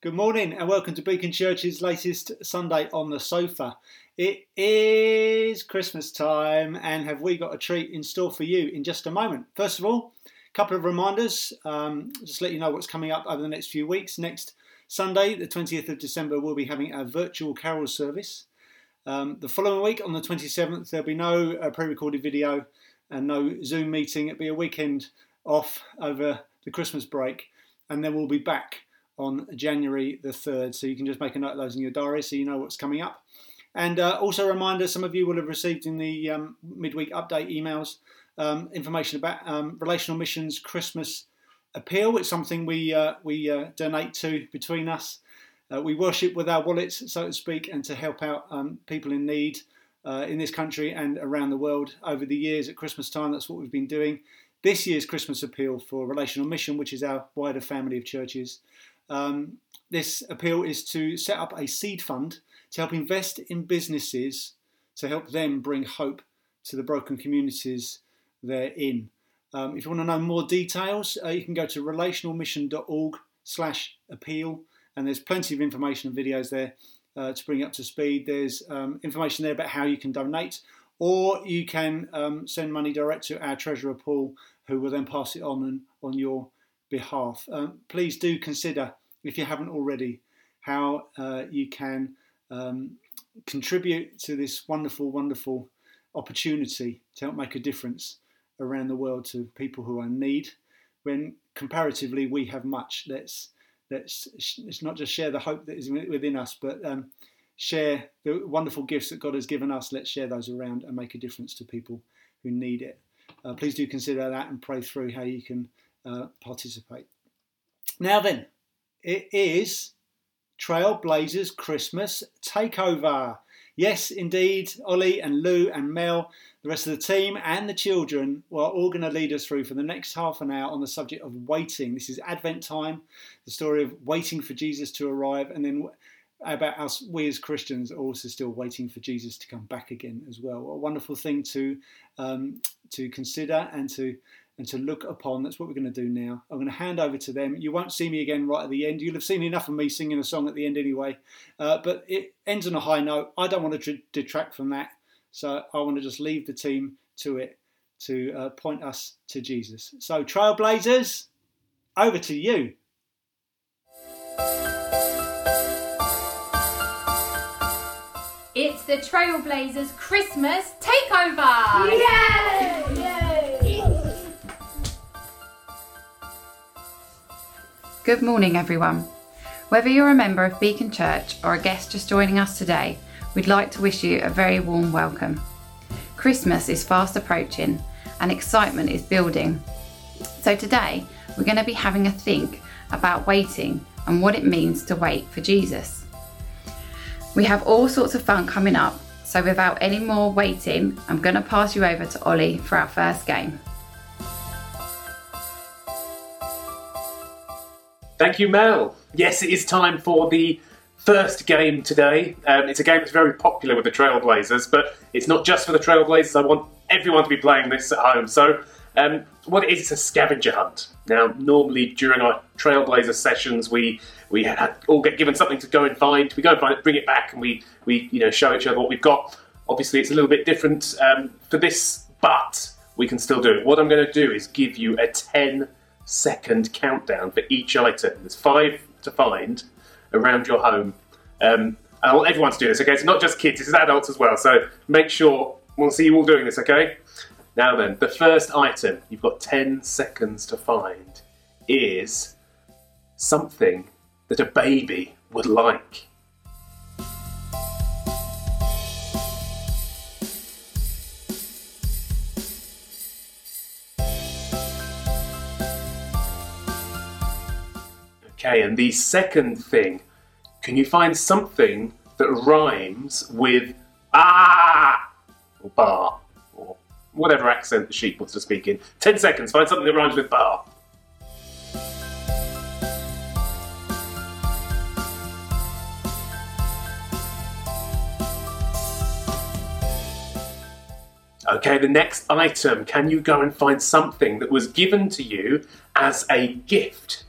Good morning and welcome to Beacon Church's latest Sunday on the sofa. It is Christmas time and have we got a treat in store for you in just a moment. First of all, a couple of reminders, um, just let you know what's coming up over the next few weeks. Next Sunday, the 20th of December, we'll be having a virtual carol service. Um, the following week, on the 27th, there'll be no uh, pre recorded video and no Zoom meeting. It'll be a weekend off over the Christmas break, and then we'll be back on January the 3rd. So you can just make a note of those in your diary so you know what's coming up. And uh, also a reminder some of you will have received in the um, midweek update emails um, information about um, Relational Missions Christmas Appeal. It's something we, uh, we uh, donate to between us. Uh, we worship with our wallets, so to speak, and to help out um, people in need uh, in this country and around the world over the years at Christmas time. That's what we've been doing. This year's Christmas appeal for Relational Mission, which is our wider family of churches, um, this appeal is to set up a seed fund to help invest in businesses to help them bring hope to the broken communities they're in. Um, if you want to know more details, uh, you can go to relationalmission.org slash appeal and there's plenty of information and videos there uh, to bring you up to speed. There's um, information there about how you can donate or you can um, send money direct to our treasurer Paul who will then pass it on and, on your behalf. Um, please do consider, if you haven't already, how uh, you can um, contribute to this wonderful, wonderful opportunity to help make a difference around the world to people who are in need. When comparatively we have much, let's let's, let's not just share the hope that is within us, but um, share the wonderful gifts that God has given us. Let's share those around and make a difference to people who need it. Uh, please do consider that and pray through how you can uh, participate. Now then, it is Trailblazers Christmas Takeover. Yes, indeed, Ollie and Lou and Mel, the rest of the team and the children were all going to lead us through for the next half an hour on the subject of waiting. This is Advent time, the story of waiting for Jesus to arrive, and then about us, we as Christians, are also still waiting for Jesus to come back again as well. A wonderful thing to um, to consider and to and to look upon. That's what we're going to do now. I'm going to hand over to them. You won't see me again right at the end. You'll have seen enough of me singing a song at the end anyway. Uh, but it ends on a high note. I don't want to detract from that. So I want to just leave the team to it to uh, point us to Jesus. So, Trailblazers, over to you. It's the Trailblazers Christmas Takeover! Yay! Yay! Good morning, everyone. Whether you're a member of Beacon Church or a guest just joining us today, we'd like to wish you a very warm welcome. Christmas is fast approaching and excitement is building. So, today we're going to be having a think about waiting and what it means to wait for Jesus. We have all sorts of fun coming up, so without any more waiting, I'm going to pass you over to Ollie for our first game. Thank you, Mel. Yes, it is time for the first game today. Um, it's a game that's very popular with the Trailblazers, but it's not just for the Trailblazers. I want everyone to be playing this at home. So, um, what it is, it's a scavenger hunt. Now, normally during our Trailblazer sessions, we we all get given something to go and find. We go and find it, bring it back, and we we you know show each other what we've got. Obviously, it's a little bit different um, for this, but we can still do it. What I'm going to do is give you a 10 second countdown for each item. There's five to find around your home. Um, I want everyone to do this, okay? It's not just kids, is adults as well. So make sure we'll see you all doing this, okay? Now then, the first item you've got 10 seconds to find is something that a baby would like. Okay, and the second thing, can you find something that rhymes with ah or bar or whatever accent the sheep wants to speak in? Ten seconds, find something that rhymes with bar. Okay, the next item. Can you go and find something that was given to you as a gift?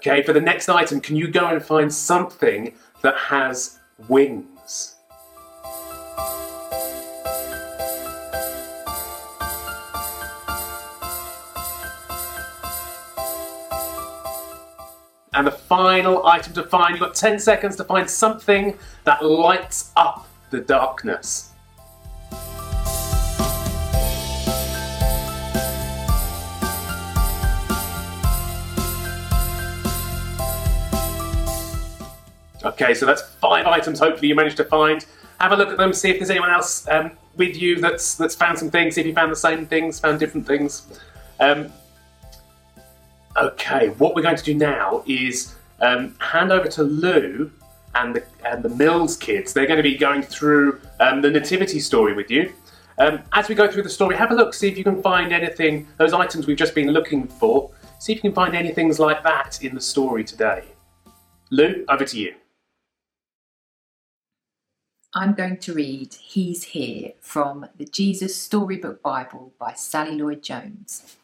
Okay, for the next item, can you go and find something that has wings? And the final item to find, you've got 10 seconds to find something that lights up the darkness. Okay, so that's five items. Hopefully, you managed to find. Have a look at them. See if there's anyone else um, with you that's that's found some things. See if you found the same things, found different things. Um, okay, what we're going to do now is um, hand over to Lou and the and the Mills kids. They're going to be going through um, the nativity story with you. Um, as we go through the story, have a look. See if you can find anything. Those items we've just been looking for. See if you can find any things like that in the story today. Lou, over to you. I'm going to read He's Here from the Jesus Storybook Bible by Sally Lloyd Jones.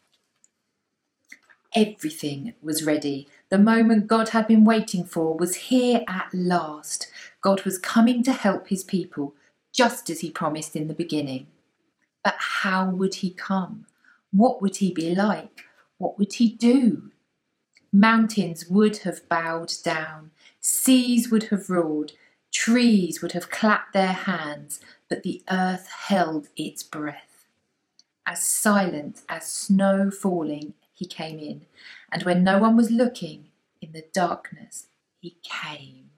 Everything was ready. The moment God had been waiting for was here at last. God was coming to help his people, just as he promised in the beginning. But how would he come? What would he be like? What would he do? Mountains would have bowed down, seas would have roared, Trees would have clapped their hands, but the earth held its breath. As silent as snow falling, he came in, and when no one was looking, in the darkness, he came.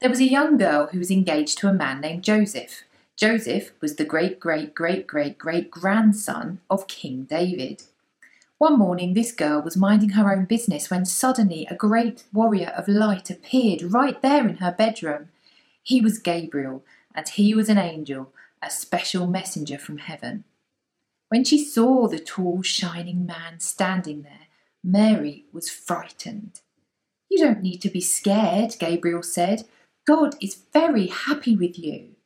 There was a young girl who was engaged to a man named Joseph. Joseph was the great great great great great grandson of King David. One morning, this girl was minding her own business when suddenly a great warrior of light appeared right there in her bedroom. He was Gabriel, and he was an angel, a special messenger from heaven. When she saw the tall, shining man standing there, Mary was frightened. You don't need to be scared, Gabriel said. God is very happy with you.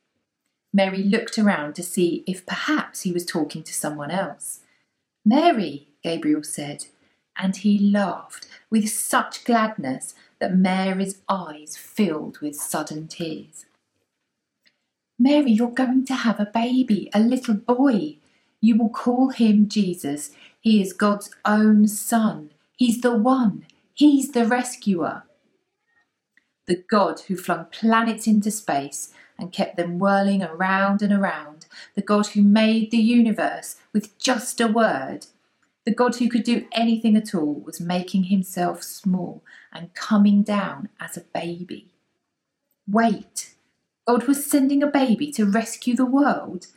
Mary looked around to see if perhaps he was talking to someone else. Mary, Gabriel said, and he laughed with such gladness that Mary's eyes filled with sudden tears. Mary, you're going to have a baby, a little boy. You will call him Jesus. He is God's own son. He's the one. He's the rescuer. The God who flung planets into space and kept them whirling around and around. The God who made the universe with just a word the God who could do anything at all was making himself small and coming down as a baby. Wait, God was sending a baby to rescue the world?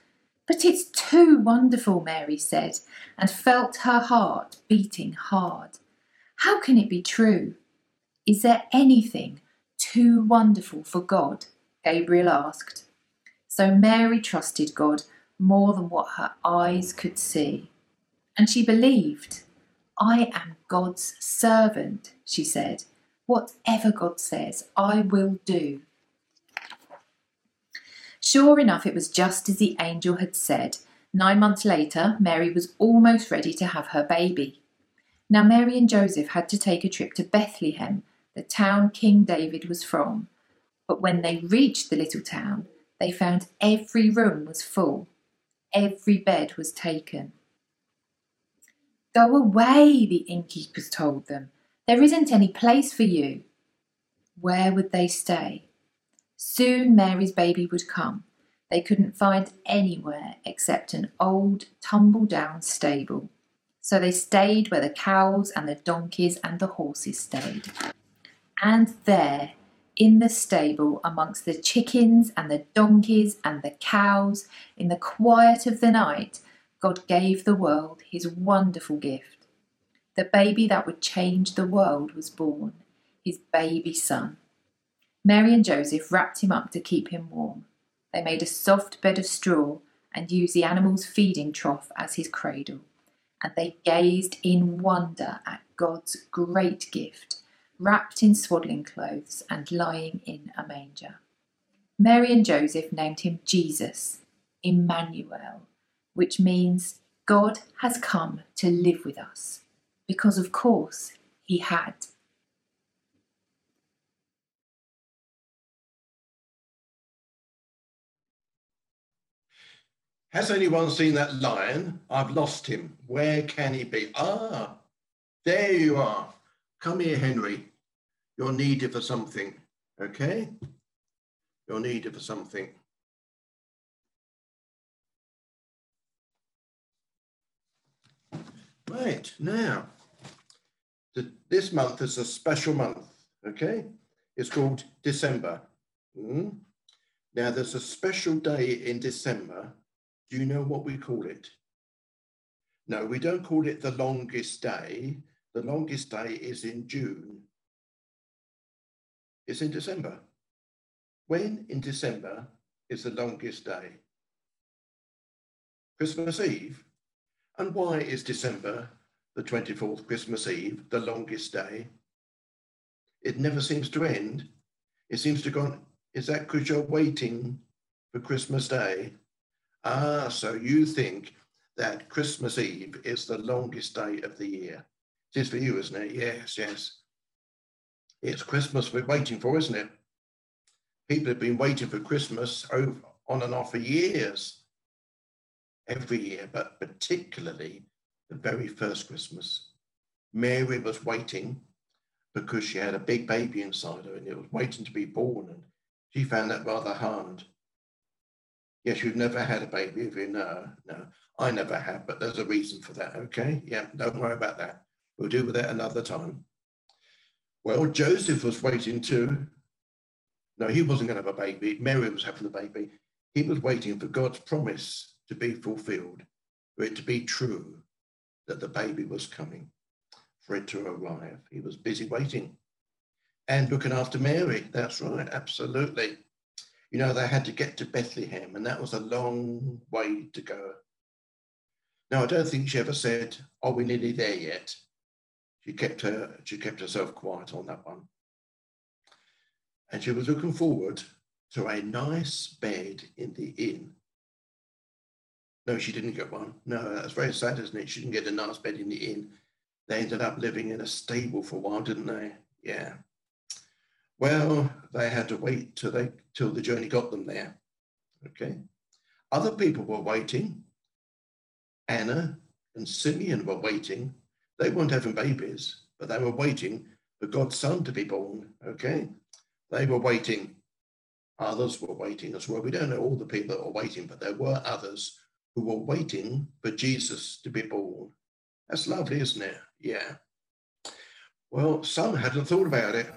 But it's too wonderful, Mary said, and felt her heart beating hard. How can it be true? Is there anything too wonderful for God? Gabriel asked. So Mary trusted God more than what her eyes could see. And she believed. I am God's servant, she said. Whatever God says, I will do. Sure enough, it was just as the angel had said. Nine months later, Mary was almost ready to have her baby. Now, Mary and Joseph had to take a trip to Bethlehem, the town King David was from. But when they reached the little town, they found every room was full, every bed was taken. Go away, the innkeepers told them. There isn't any place for you. Where would they stay? Soon Mary's baby would come. They couldn't find anywhere except an old, tumble down stable. So they stayed where the cows and the donkeys and the horses stayed. And there, in the stable, amongst the chickens and the donkeys and the cows, in the quiet of the night, God gave the world his wonderful gift. The baby that would change the world was born, his baby son. Mary and Joseph wrapped him up to keep him warm. They made a soft bed of straw and used the animal's feeding trough as his cradle. And they gazed in wonder at God's great gift, wrapped in swaddling clothes and lying in a manger. Mary and Joseph named him Jesus, Emmanuel, which means God has come to live with us, because of course he had. Has anyone seen that lion? I've lost him. Where can he be? Ah, there you are. Come here, Henry. You're needed for something, okay? You're needed for something. Right, now, this month is a special month, okay? It's called December. Mm? Now, there's a special day in December do you know what we call it? No, we don't call it the longest day. The longest day is in June. It's in December. When in December is the longest day? Christmas Eve. And why is December the 24th, Christmas Eve, the longest day? It never seems to end. It seems to go on. Is that because you're waiting for Christmas Day? Ah, so you think that Christmas Eve is the longest day of the year. It is for you, isn't it? Yes, yes. It's Christmas we're waiting for, isn't it? People have been waiting for Christmas over, on and off for years, every year, but particularly the very first Christmas. Mary was waiting because she had a big baby inside her and it was waiting to be born, and she found that rather hard. Yes, you've never had a baby, have you? No, no. I never have, but there's a reason for that, okay? Yeah, don't worry about that. We'll deal with that another time. Well, Joseph was waiting too. no, he wasn't going to have a baby. Mary was having the baby. He was waiting for God's promise to be fulfilled, for it to be true that the baby was coming, for it to arrive. He was busy waiting and looking after Mary. That's right, absolutely you know, they had to get to Bethlehem, and that was a long way to go. Now, I don't think she ever said, "Are we nearly there yet?" She kept her, she kept herself quiet on that one, and she was looking forward to a nice bed in the inn. No, she didn't get one. No, that's very sad, isn't it? She didn't get a nice bed in the inn. They ended up living in a stable for a while, didn't they? Yeah. Well, they had to wait till they till the journey got them there. Okay. Other people were waiting. Anna and Simeon were waiting. They weren't having babies, but they were waiting for God's son to be born. Okay. They were waiting. Others were waiting as well. We don't know all the people that were waiting, but there were others who were waiting for Jesus to be born. That's lovely, isn't it? Yeah. Well, some hadn't thought about it.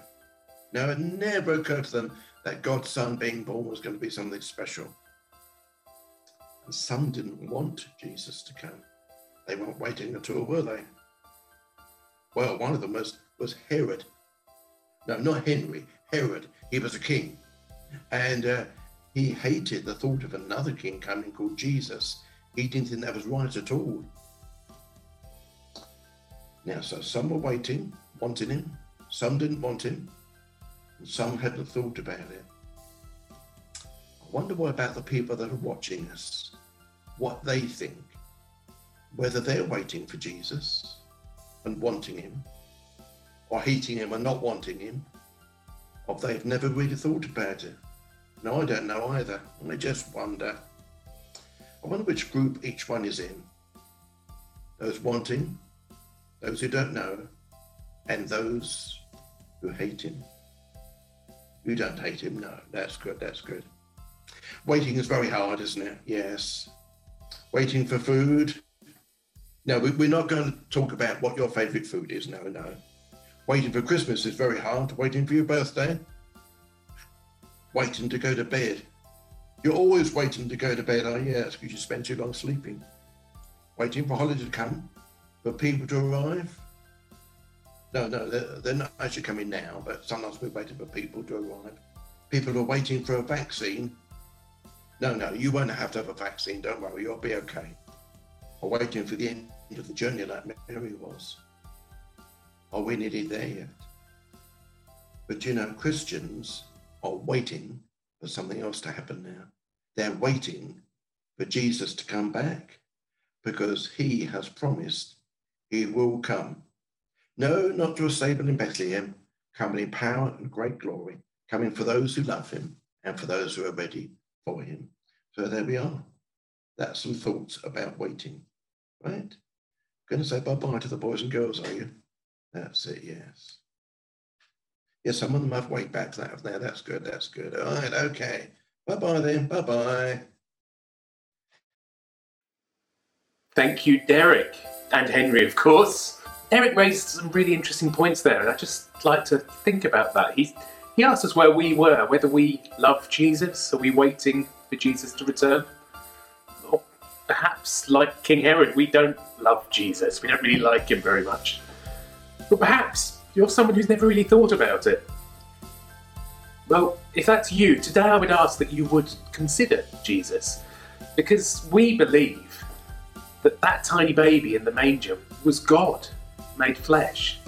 Now, it never occurred to them that God's Son being born was going to be something special. And some didn't want Jesus to come. They weren't waiting at all, were they? Well, one of them was, was Herod. No, not Henry, Herod. He was a king. And uh, he hated the thought of another king coming called Jesus. He didn't think that was right at all. Now, so some were waiting, wanting him, some didn't want him, and some hadn't thought about it. I wonder what about the people that are watching us, what they think, whether they're waiting for Jesus and wanting him, or hating him and not wanting him, or they've never really thought about it. No, I don't know either. I just wonder. I wonder which group each one is in. Those wanting, those who don't know, and those who hate him. You don't hate him. No, that's good. That's good. Waiting is very hard, isn't it? Yes. Waiting for food. No, we, are not going to talk about what your favourite food is. No, no. Waiting for Christmas is very hard. Waiting for your birthday. Waiting to go to bed. You're always waiting to go to bed, oh you? Yes, because you spend too long sleeping. Waiting for holiday to come, for people to arrive. No, no, they're, they're not actually coming now, but sometimes we're waiting for people to arrive. People are waiting for a vaccine. No, no, you won't have to have a vaccine. Don't worry, you'll be okay. Or waiting for the end of the journey like Mary was. Are we nearly there yet? But you know, Christians are waiting for something else to happen now. They're waiting for Jesus to come back because he has promised he will come no, not to a stable in Bethlehem, coming in power and great glory, coming for those who love him and for those who are ready for him. So there we are. That's some thoughts about waiting, right? Going to say bye bye to the boys and girls, are you? That's it, yes. Yes, some of them have wait back that there. That's good. That's good. All right, okay. Bye bye then. Bye bye. Thank you, Derek and Henry, of course. Derek raised some really interesting points there, and I just like to think about that. He he asked us where we were, whether we love Jesus, are we waiting for Jesus to return? Or perhaps, like King Herod, we don't love Jesus. We don't really like him very much. But perhaps you're someone who's never really thought about it. Well, if that's you, today I would ask that you would consider Jesus, because we believe that that tiny baby in the manger was God made flesh.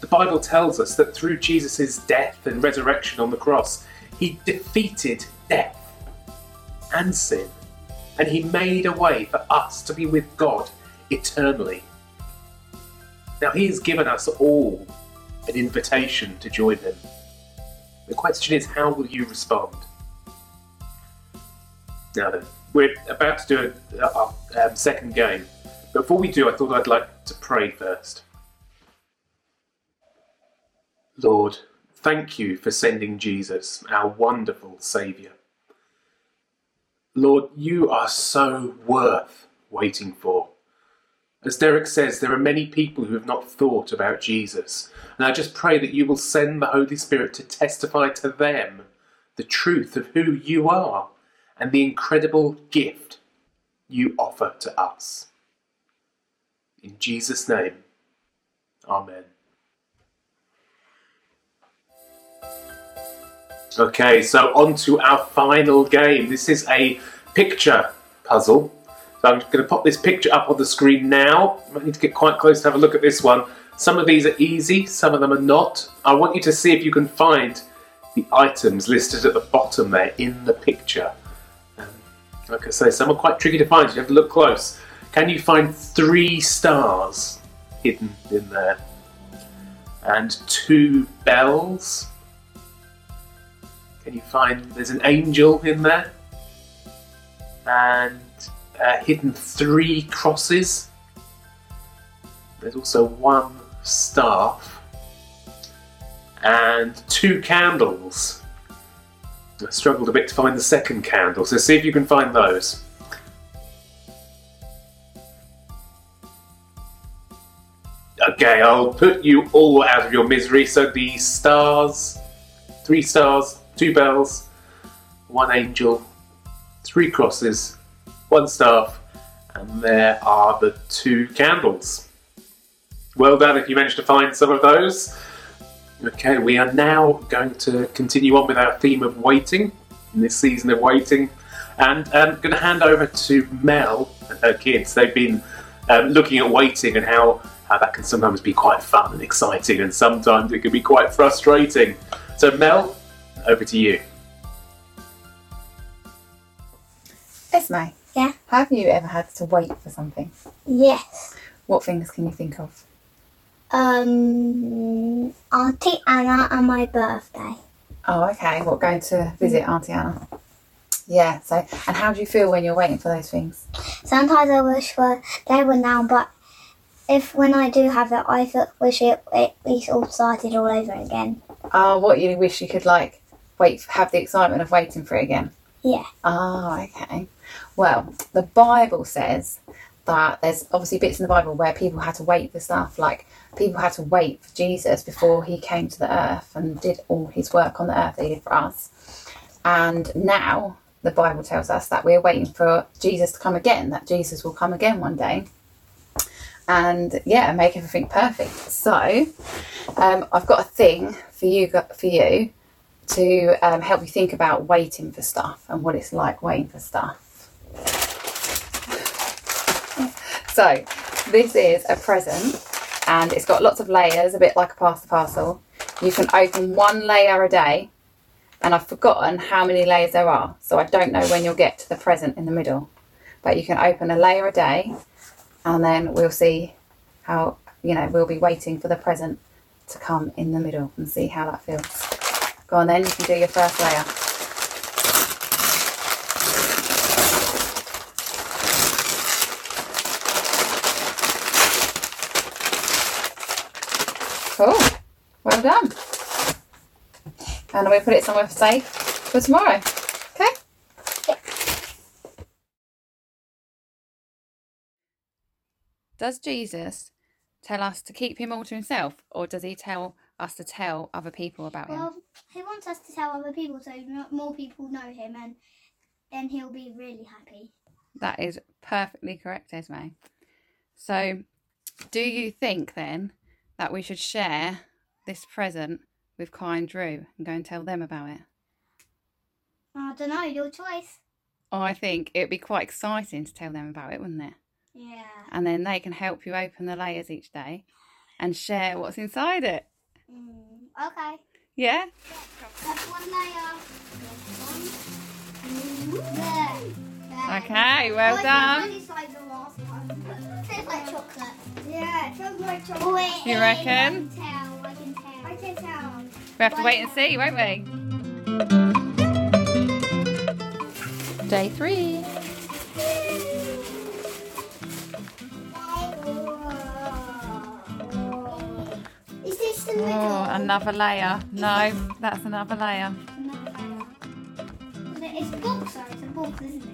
The Bible tells us that through Jesus' death and resurrection on the cross, he defeated death and sin, and he made a way for us to be with God eternally. Now, he has given us all an invitation to join him. The question is, how will you respond? Now then, we're about to do our um, second game. Before we do, I thought I'd like to pray first. Lord, thank you for sending Jesus, our wonderful Saviour. Lord, you are so worth waiting for. As Derek says, there are many people who have not thought about Jesus, and I just pray that you will send the Holy Spirit to testify to them the truth of who you are and the incredible gift you offer to us. In Jesus' name, Amen. Okay, so on to our final game. This is a picture puzzle. I'm going to pop this picture up on the screen now. I need to get quite close to have a look at this one. Some of these are easy, some of them are not. I want you to see if you can find the items listed at the bottom there in the picture. Um, like I say, some are quite tricky to find, you have to look close. Can you find three stars hidden in there? And two bells? Can you find there's an angel in there? And uh, hidden three crosses. There's also one staff and two candles. I struggled a bit to find the second candle, so see if you can find those. Okay, I'll put you all out of your misery. So the stars, three stars, two bells, one angel, three crosses, one staff, and there are the two candles. Well done if you managed to find some of those. Okay, we are now going to continue on with our theme of waiting in this season of waiting, and I'm going to hand over to Mel and her kids. They've been um, looking at waiting and how, how that can sometimes be quite fun and exciting, and sometimes it can be quite frustrating. So, Mel, over to you. Esme, Yeah. have you ever had to wait for something? Yes. What things can you think of? Um, Auntie Anna and my birthday. Oh, okay. What, going to visit Auntie Anna? Yeah, so, and how do you feel when you're waiting for those things? Sometimes I wish for they were now, but if when I do have it, I feel, wish it, it we all started all over again. Oh, what, you wish you could, like, wait, have the excitement of waiting for it again? Yeah. Oh, okay. Well, the Bible says that there's obviously bits in the Bible where people had to wait for stuff, like people had to wait for Jesus before he came to the earth and did all his work on the earth that he did for us. And now the Bible tells us that we're waiting for Jesus to come again, that Jesus will come again one day and yeah, make everything perfect. So um, I've got a thing for you for you to um, help you think about waiting for stuff and what it's like waiting for stuff. So, this is a present and it's got lots of layers, a bit like a pasta parcel. You can open one layer a day, and I've forgotten how many layers there are, so I don't know when you'll get to the present in the middle. But you can open a layer a day, and then we'll see how, you know, we'll be waiting for the present to come in the middle and see how that feels. Go on then, you can do your first layer. Cool. Well done. And we put it somewhere safe for tomorrow. Okay. Does Jesus tell us to keep him all to himself, or does he tell us to tell other people about him? Well, he wants us to tell other people so more people know him and then he'll be really happy. That is perfectly correct, Esme. So, do you think then that we should share this present with Kai and Drew and go and tell them about it? I don't know, your choice. Oh, I think it would be quite exciting to tell them about it, wouldn't it? Yeah. And then they can help you open the layers each day and share what's inside it. Mm, okay. Yeah? That's one layer. One. There. There. Okay, well Oh, done. Yeah, it feels like chocolate. Oh, wait, You reckon? I can tell. I can tell. I can tell. We have to wait and see, won't we? Day three. Is this the middle? Oh, another layer. No, that's another layer. It's a box, though. It's a box, isn't it?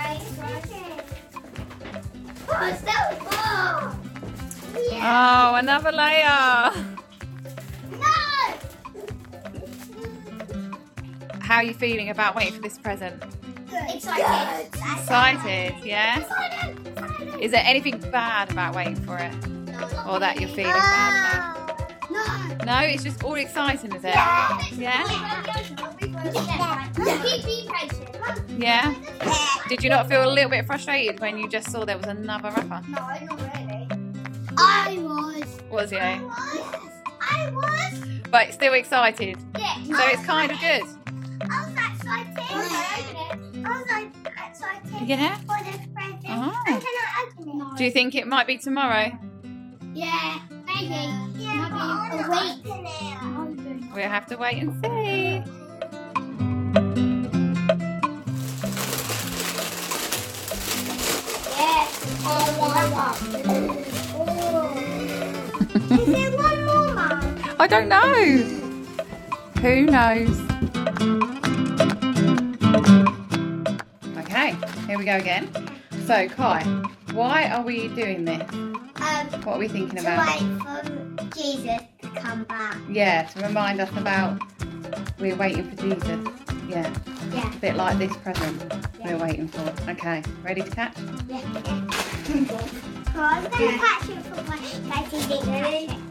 Oh, it's still full. Yeah. Oh, another layer. No! How are you feeling about waiting for this present? Excited. Excited, yeah? Excited. Excited. Is there anything bad about waiting for it? Or that you're feeling bad No. No, it's just all exciting, is it? Yeah. Yeah? Keep being patient. Yeah? Did you not feel a little bit frustrated when you just saw there was another wrapper? No, not really. I was. Was you? Yes, I was. But still excited. Yeah. So it's kind of good. I was excited. I was like excited. Yeah? For this present. Oh. I cannot open it. Do you think it might be tomorrow? Yeah, maybe. Yeah, maybe a week. We'll have to wait and see. I don't know. Who knows? Okay, here we go again. So, Kai, why are we doing this? Um, What are we thinking to about? wait for Jesus to come back. Yeah, to remind us about we're waiting for Jesus. Yeah, Yeah. a bit like this present we're waiting for. Okay, ready to catch? Yeah. Oh, I'm gonna catch it for my guys. Ready? Go to it,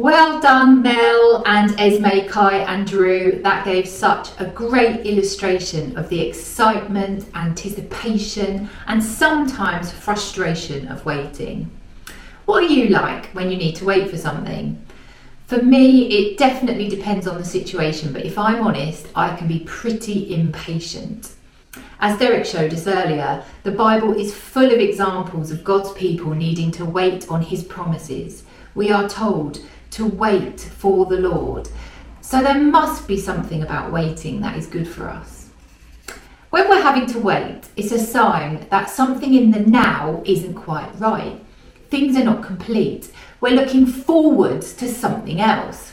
Well done, Mel and Esme, Kai and Drew. That gave such a great illustration of the excitement, anticipation, and sometimes frustration of waiting. What are you like when you need to wait for something? For me, it definitely depends on the situation, but if I'm honest, I can be pretty impatient. As Derek showed us earlier, the Bible is full of examples of God's people needing to wait on His promises. We are told to wait for the Lord. So there must be something about waiting that is good for us. When we're having to wait, it's a sign that something in the now isn't quite right. Things are not complete. We're looking forward to something else.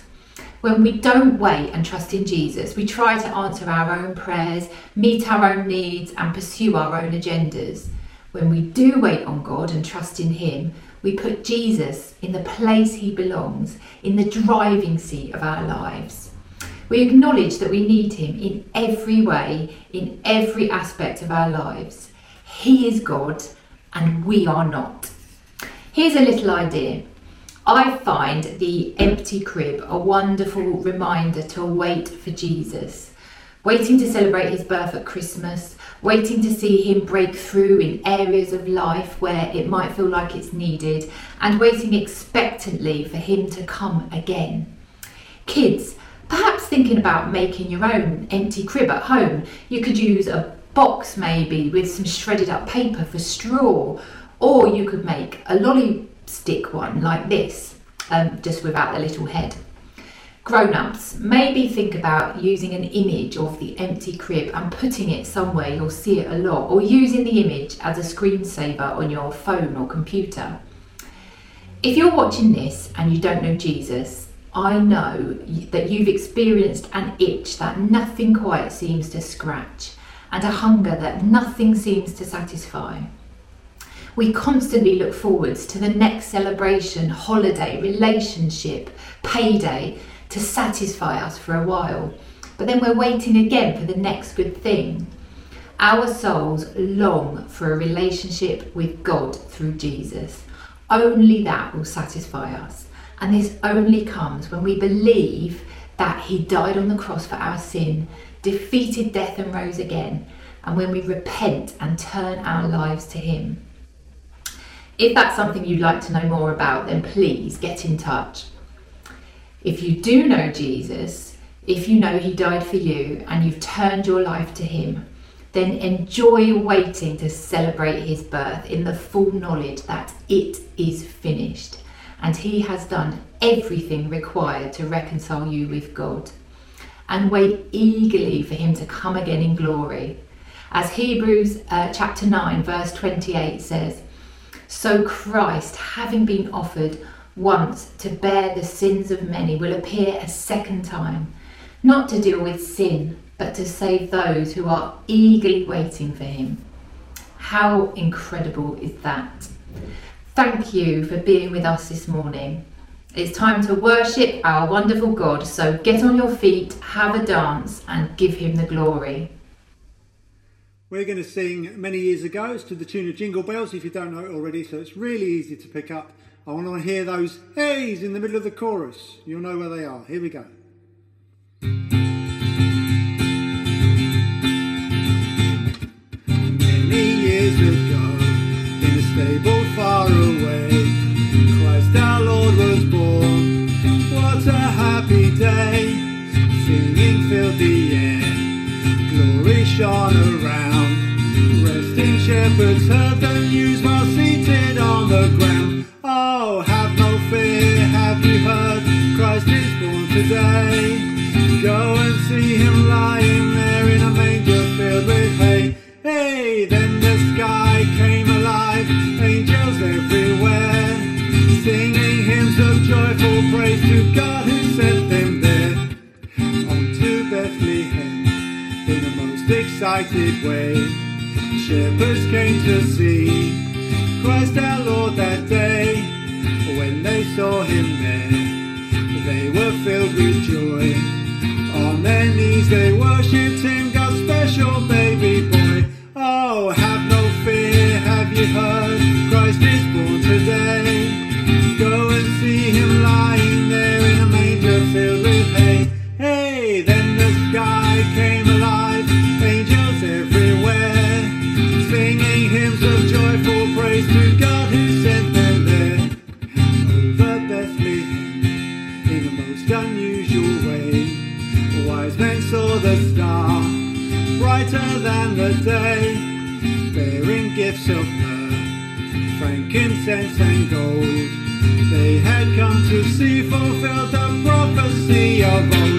When we don't wait and trust in Jesus, we try to answer our own prayers, meet our own needs, and pursue our own agendas. When we do wait on God and trust in Him, We put Jesus in the place he belongs, in the driving seat of our lives. We acknowledge that we need him in every way, in every aspect of our lives. He is God and we are not. Here's a little idea. I find the empty crib a wonderful reminder to wait for Jesus, waiting to celebrate his birth at Christmas, waiting to see him break through in areas of life where it might feel like it's needed, and waiting expectantly for him to come again. Kids, perhaps thinking about making your own empty crib at home, you could use a box maybe with some shredded up paper for straw, or you could make a lolly stick one like this, um, just without the little head. Grown ups, maybe think about using an image of the empty crib and putting it somewhere you'll see it a lot, or using the image as a screensaver on your phone or computer. If you're watching this and you don't know Jesus, I know that you've experienced an itch that nothing quite seems to scratch, and a hunger that nothing seems to satisfy. We constantly look forwards to the next celebration, holiday, relationship, payday to satisfy us for a while. But then we're waiting again for the next good thing. Our souls long for a relationship with God through Jesus. Only that will satisfy us. And this only comes when we believe that He died on the cross for our sin, defeated death and rose again, and when we repent and turn our lives to Him. If that's something you'd like to know more about, then please get in touch. If you do know Jesus, if you know He died for you and you've turned your life to Him, then enjoy waiting to celebrate His birth in the full knowledge that it is finished and He has done everything required to reconcile you with God. And wait eagerly for Him to come again in glory. As Hebrews uh, chapter 9, verse 28 says, So Christ, having been offered once to bear the sins of many, will appear a second time, not to deal with sin, but to save those who are eagerly waiting for him. How incredible is that? Thank you for being with us this morning. It's time to worship our wonderful God, so get on your feet, have a dance, and give him the glory. We're going to sing many years ago. It's to the tune of Jingle Bells if you don't know it already, so it's really easy to pick up. I want to hear those heys in the middle of the chorus. You'll know where they are. Here we go. Many years ago, in a stable far away, Christ our Lord was born. What a happy day! Singing filled the air, glory shone around. Resting shepherds heard the news while seated on the ground. Today. Go and see him lying there in a manger filled with hay. Hey, then the sky came alive, angels everywhere, singing hymns of joyful praise to God who sent them there. On to Bethlehem in a most excited way. Shepherds came to see Christ our Lord that day. Brighter than the day, bearing gifts of myrrh, frankincense and gold. They had come to see fulfilled the prophecy of old.